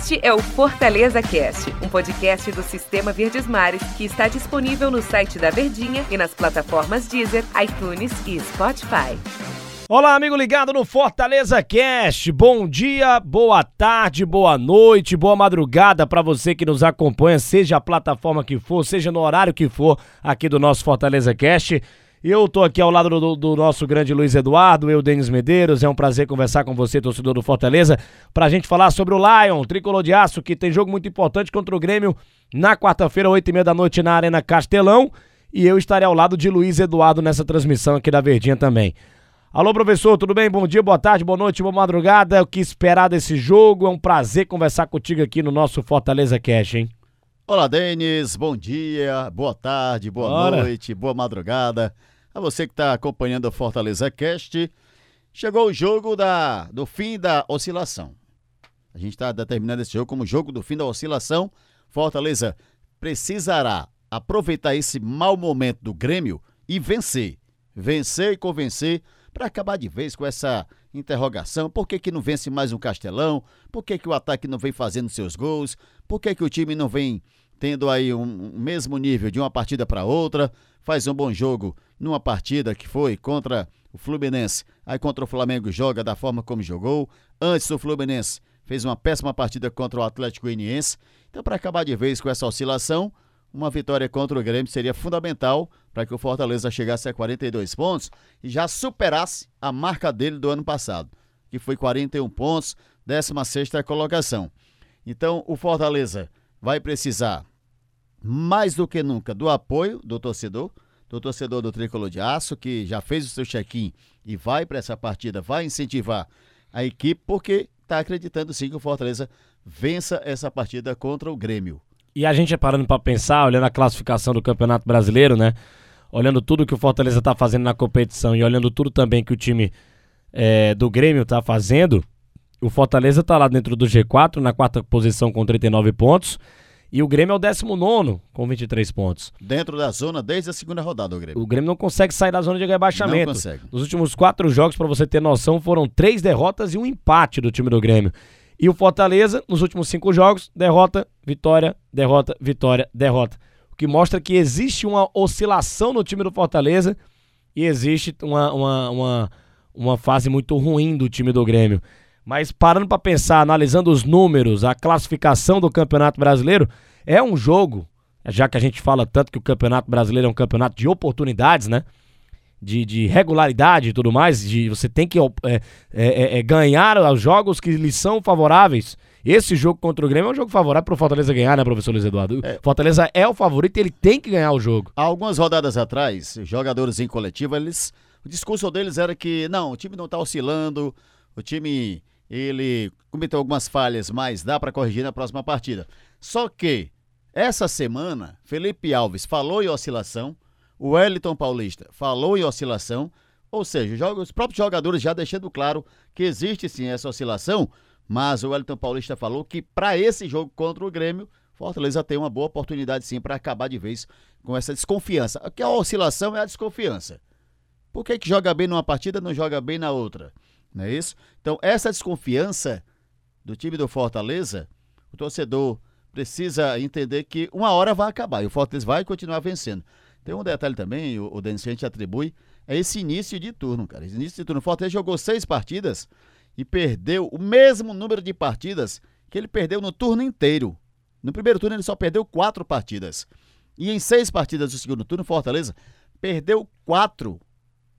Este é o Fortaleza Cast, um podcast do Sistema Verdes Mares que está disponível no site da Verdinha e nas plataformas Deezer, iTunes e Spotify. Olá, amigo ligado no Fortaleza Cast. Bom dia, boa tarde, boa noite, boa madrugada para você que nos acompanha, seja a plataforma que for, seja no horário que for aqui do nosso Fortaleza Cast. Eu tô aqui ao lado do, do, nosso grande Luiz Eduardo, eu, Denis Medeiros. É um prazer conversar com você, torcedor do Fortaleza, pra gente falar sobre o Lion, tricolor de aço, que tem jogo muito importante contra o Grêmio na quarta-feira, oito e meia da noite, na Arena Castelão. E eu estarei ao lado de Luiz Eduardo nessa transmissão aqui da Verdinha também. Alô, professor, tudo bem? Bom dia, boa tarde, boa noite, boa madrugada. O que esperar desse jogo? É um prazer conversar contigo aqui no nosso Fortaleza Cash, hein? Olá, Denis. Bom dia, boa tarde, boa Bora. noite, boa madrugada. A você que está acompanhando o Fortaleza Cast, chegou o jogo da, do fim da oscilação. A gente está determinando esse jogo como jogo do fim da oscilação. Fortaleza precisará aproveitar esse mau momento do Grêmio e vencer. Vencer e convencer para acabar de vez com essa interrogação. Por que, que não vence mais um Castelão? Por que, que o ataque não vem fazendo seus gols? Por que, que o time não vem tendo aí um, um mesmo nível de uma partida para outra, faz um bom jogo numa partida que foi contra o Fluminense, aí contra o Flamengo joga da forma como jogou. Antes o Fluminense fez uma péssima partida contra o Atlético Goianiense. Então, para acabar de vez com essa oscilação, uma vitória contra o Grêmio seria fundamental para que o Fortaleza chegasse a 42 pontos e já superasse a marca dele do ano passado, que foi 41 pontos, 16 colocação. Então, o Fortaleza vai precisar mais do que nunca do apoio do torcedor, do torcedor do Tricolor de Aço, que já fez o seu check-in e vai para essa partida, vai incentivar a equipe, porque está acreditando sim que o Fortaleza vença essa partida contra o Grêmio. E a gente é parando para pensar, olhando a classificação do Campeonato Brasileiro, né? Olhando tudo que o Fortaleza está fazendo na competição e olhando tudo também que o time é, do Grêmio está fazendo, o Fortaleza está lá dentro do G4, na quarta posição com 39 pontos. E o Grêmio é o 19 com 23 pontos. Dentro da zona desde a segunda rodada, o Grêmio. O Grêmio não consegue sair da zona de rebaixamento. Não consegue. Nos últimos quatro jogos, para você ter noção, foram três derrotas e um empate do time do Grêmio. E o Fortaleza, nos últimos cinco jogos, derrota, vitória, derrota, vitória, derrota. O que mostra que existe uma oscilação no time do Fortaleza e existe uma, uma, uma, uma fase muito ruim do time do Grêmio. Mas parando para pensar, analisando os números, a classificação do Campeonato Brasileiro, é um jogo, já que a gente fala tanto que o Campeonato Brasileiro é um campeonato de oportunidades, né? De, de regularidade e tudo mais, de você tem que é, é, é, é, ganhar os jogos que lhe são favoráveis. Esse jogo contra o Grêmio é um jogo favorável para o Fortaleza ganhar, né, professor Luiz Eduardo? É. Fortaleza é o favorito e ele tem que ganhar o jogo. Há algumas rodadas atrás, jogadores em coletivo, eles, o discurso deles era que, não, o time não está oscilando, o time ele cometeu algumas falhas, mas dá para corrigir na próxima partida. Só que essa semana, Felipe Alves falou em oscilação, o Wellington Paulista falou em oscilação, ou seja, os próprios jogadores já deixando claro que existe sim essa oscilação, mas o Wellington Paulista falou que para esse jogo contra o Grêmio, Fortaleza tem uma boa oportunidade sim para acabar de vez com essa desconfiança. Porque a oscilação é a desconfiança. Por que, que joga bem numa partida não joga bem na outra? Não é isso? Então, essa desconfiança do time do Fortaleza, o torcedor precisa entender que uma hora vai acabar e o Fortaleza vai continuar vencendo. Tem um detalhe também, o, o Denis, a gente atribui, é esse início de turno, cara. Esse início de turno. O Fortaleza jogou seis partidas e perdeu o mesmo número de partidas que ele perdeu no turno inteiro. No primeiro turno ele só perdeu quatro partidas. E em seis partidas do segundo turno, Fortaleza perdeu quatro.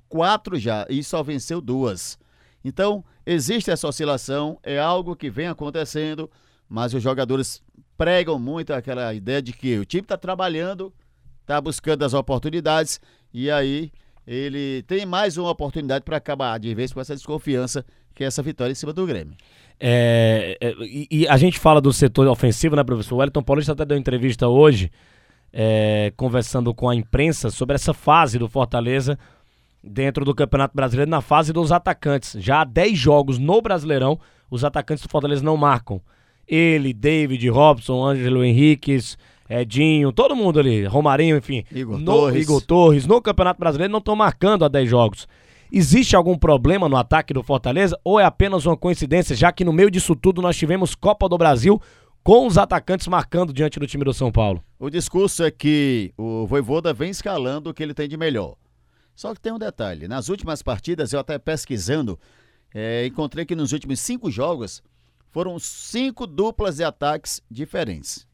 Quatro já, e só venceu duas. Então, existe essa oscilação, é algo que vem acontecendo, mas os jogadores pregam muito aquela ideia de que o time está trabalhando, está buscando as oportunidades e aí ele tem mais uma oportunidade para acabar de vez com essa desconfiança que é essa vitória em cima do Grêmio. É, é, e, a gente fala do setor ofensivo, né, professor? O Wellington Paulista até deu entrevista hoje, é, conversando com a imprensa sobre essa fase do Fortaleza dentro do Campeonato Brasileiro na fase dos atacantes. Já há 10 jogos no Brasileirão, os atacantes do Fortaleza não marcam. Ele, David, Robson, Ângelo Henriquez, Edinho, todo mundo ali, Romarinho, enfim. Igor no, Torres. Igor Torres, no Campeonato Brasileiro não estão marcando há 10 jogos. Existe algum problema no ataque do Fortaleza ou é apenas uma coincidência, já que no meio disso tudo nós tivemos Copa do Brasil com os atacantes marcando diante do time do São Paulo? O discurso é que o Voivoda vem escalando o que ele tem de melhor. Só que tem um detalhe: nas últimas partidas, eu até pesquisando, é, encontrei que nos últimos cinco jogos foram cinco duplas de ataques diferentes.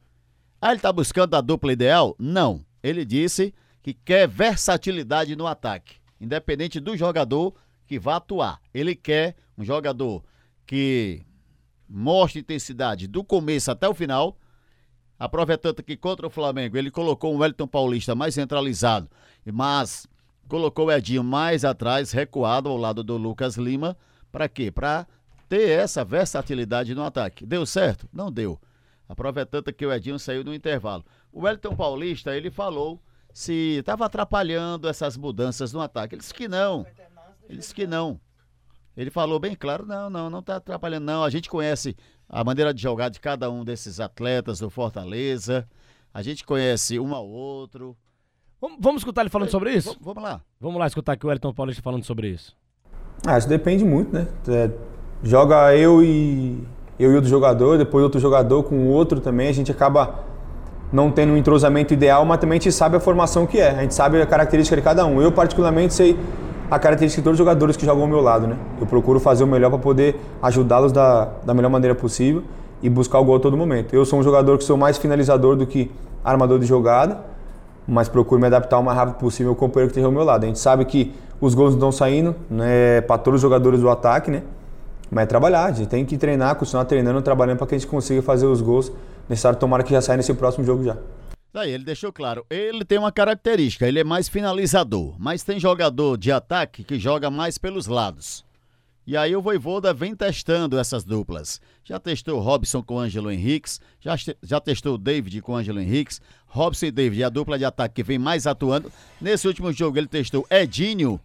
Ah, ele está buscando a dupla ideal? Não. Ele disse que quer versatilidade no ataque, independente do jogador que vá atuar. Ele quer um jogador que mostre intensidade do começo até o final. Aproveitando que contra o Flamengo ele colocou um Wellington Paulista mais centralizado, mas colocou o Edinho mais atrás, recuado ao lado do Lucas Lima. Para quê? Para ter essa versatilidade no ataque. Deu certo? Não deu. Aproveitando que o Edinho saiu no intervalo. O Wellington Paulista, ele falou se estava atrapalhando essas mudanças no ataque. Ele disse que não. Ele disse que não. Ele falou bem claro, não, não, não está atrapalhando não. A gente conhece a maneira de jogar de cada um desses atletas do Fortaleza. A gente conhece um ao outro. Vamos, vamos escutar ele falando sobre isso? Vamos lá. Vamos lá escutar aqui o Wellington Paulista falando sobre isso. Ah, isso depende muito, né? É, joga eu e eu e outro jogador, depois outro jogador com outro também, a gente acaba não tendo um entrosamento ideal, mas também a gente sabe a formação que é, a gente sabe a característica de cada um. Eu particularmente sei a característica de todos os jogadores que jogam ao meu lado, né? Eu procuro fazer o melhor para poder ajudá-los da, da melhor maneira possível e buscar o gol a todo momento. Eu sou um jogador que sou mais finalizador do que armador de jogada, mas procuro me adaptar o mais rápido possível ao companheiro que tem ao meu lado. A gente sabe que os gols não estão saindo, né, para todos os jogadores do ataque, né? Mas é trabalhar, a gente tem que treinar, continuar treinando, trabalhando para que a gente consiga fazer os gols necessários. Tomara que já saia nesse próximo jogo já. Daí ele deixou claro, ele tem uma característica, ele é mais finalizador, mas tem jogador de ataque que joga mais pelos lados. E aí o Voivoda vem testando essas duplas. Já testou Robson com Ângelo Henriques, já, já testou David com Ângelo Henriques, Robson e David, a dupla de ataque que vem mais atuando. Nesse último jogo ele testou Edinho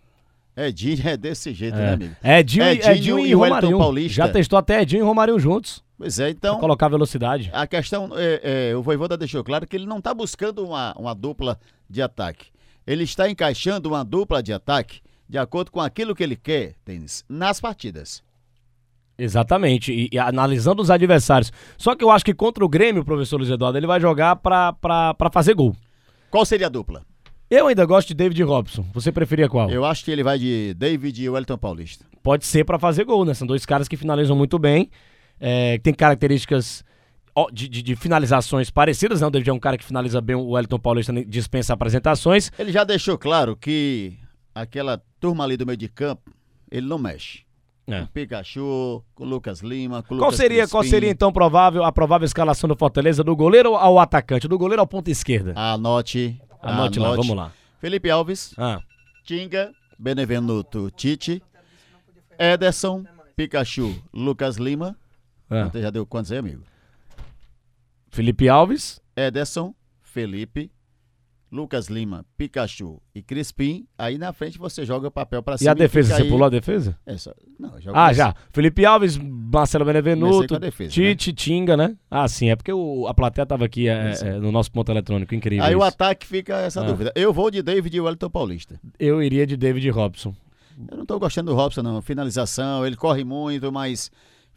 Edinho é desse jeito, né, é. né, amigo? Edinho, Edinho, Edinho e, e Romarinho. Paulista. Já testou até Edinho e Romarinho juntos. Pois é, então. Pra colocar velocidade. A questão, é, é, o Voivoda deixou claro que ele não está buscando uma, uma dupla de ataque. Ele está encaixando uma dupla de ataque de acordo com aquilo que ele quer, tênis, nas partidas. Exatamente, e, e, analisando os adversários. Só que eu acho que contra o Grêmio, professor Luiz Eduardo, ele vai jogar para fazer gol. Qual seria a dupla? Eu ainda gosto de David Robson. Você preferia qual? Eu acho que ele vai de David e Wellington Paulista. Pode ser para fazer gol, né? São dois caras que finalizam muito bem. É, tem características de, de, de, finalizações parecidas, né? O David é um cara que finaliza bem, o Wellington Paulista dispensa apresentações. Ele já deixou claro que aquela turma ali do meio de campo, ele não mexe. É. Com Pikachu, com Lucas Lima, com qual Lucas seria Qual seria então provável, a provável escalação do Fortaleza do goleiro ao atacante? Do goleiro ao ponta esquerda? Anote Anote, Anote. lá, vamos lá. Felipe Alves, ah. Tinga, Benevenuto Tite, Ederson, Pikachu, Lucas Lima. Ah. Você já deu quantos aí, amigo? Felipe Alves. Ederson, Felipe, Lucas Lima, Pikachu e Crispim, aí na frente você joga o papel para cima. E a defesa, você aí... pulou a defesa? É só... Não, ah, já. Felipe Alves, Marcelo Benevenuto, defesa, Tite, né? Tinga, né? Ah, sim, é porque o, a plateia tava aqui é, é, no nosso ponto eletrônico, incrível Aí isso. o ataque fica essa ah. dúvida. Eu vou de David e Wellington Paulista. Eu iria de David Robson. Eu não tô gostando do Robson, não. Finalização, ele corre muito, mas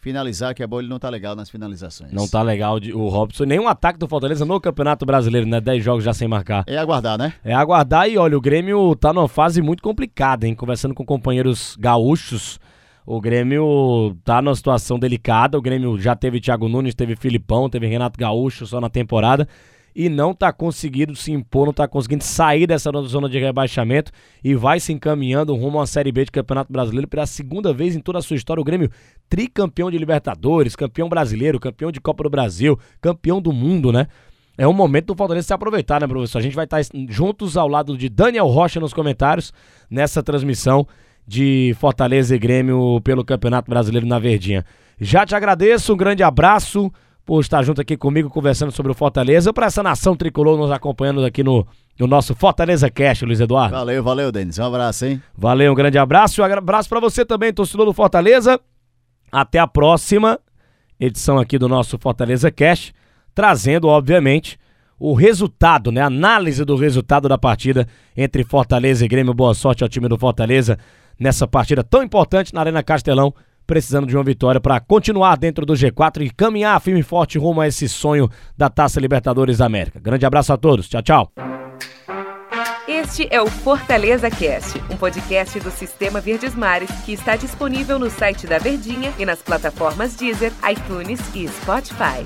finalizar, que é bom, ele não tá legal nas finalizações. Não tá legal de, o Robson. Nenhum ataque do Fortaleza no Campeonato Brasileiro, né? 10 jogos já sem marcar. É aguardar, né? É aguardar e olha, o Grêmio tá numa fase muito complicada, hein? Conversando com companheiros gaúchos. O Grêmio tá numa situação delicada. O Grêmio já teve Thiago Nunes, teve Filipão, teve Renato Gaúcho só na temporada e não está conseguindo se impor, não está conseguindo sair dessa zona de rebaixamento e vai se encaminhando rumo uma Série B de Campeonato Brasileiro pela segunda vez em toda a sua história. O Grêmio tricampeão de Libertadores, campeão brasileiro, campeão de Copa do Brasil, campeão do mundo, né? É um momento do Fortaleza se aproveitar, né, professor? A gente vai estar juntos ao lado de Daniel Rocha nos comentários nessa transmissão de Fortaleza e Grêmio pelo Campeonato Brasileiro na Verdinha. Já te agradeço, um grande abraço por estar junto aqui comigo conversando sobre o Fortaleza, para essa nação tricolor nos acompanhando aqui no, no nosso Fortaleza Cast, Luiz Eduardo. Valeu, valeu, Denis. Um abraço, hein? Valeu, um grande abraço. Um abraço para você também, torcedor do Fortaleza. Até a próxima edição aqui do nosso Fortaleza Cast, trazendo, obviamente, o resultado, né? Análise do resultado da partida entre Fortaleza e Grêmio. Boa sorte ao time do Fortaleza nessa partida tão importante na Arena Castelão, precisando de uma vitória para continuar dentro do G4 e caminhar firme e forte rumo a esse sonho da Taça Libertadores da América. Grande abraço a todos. Tchau, tchau. Este é o Fortaleza Cast, um podcast do Sistema Verdes Mares que está disponível no site da Verdinha e nas plataformas Deezer, iTunes e Spotify.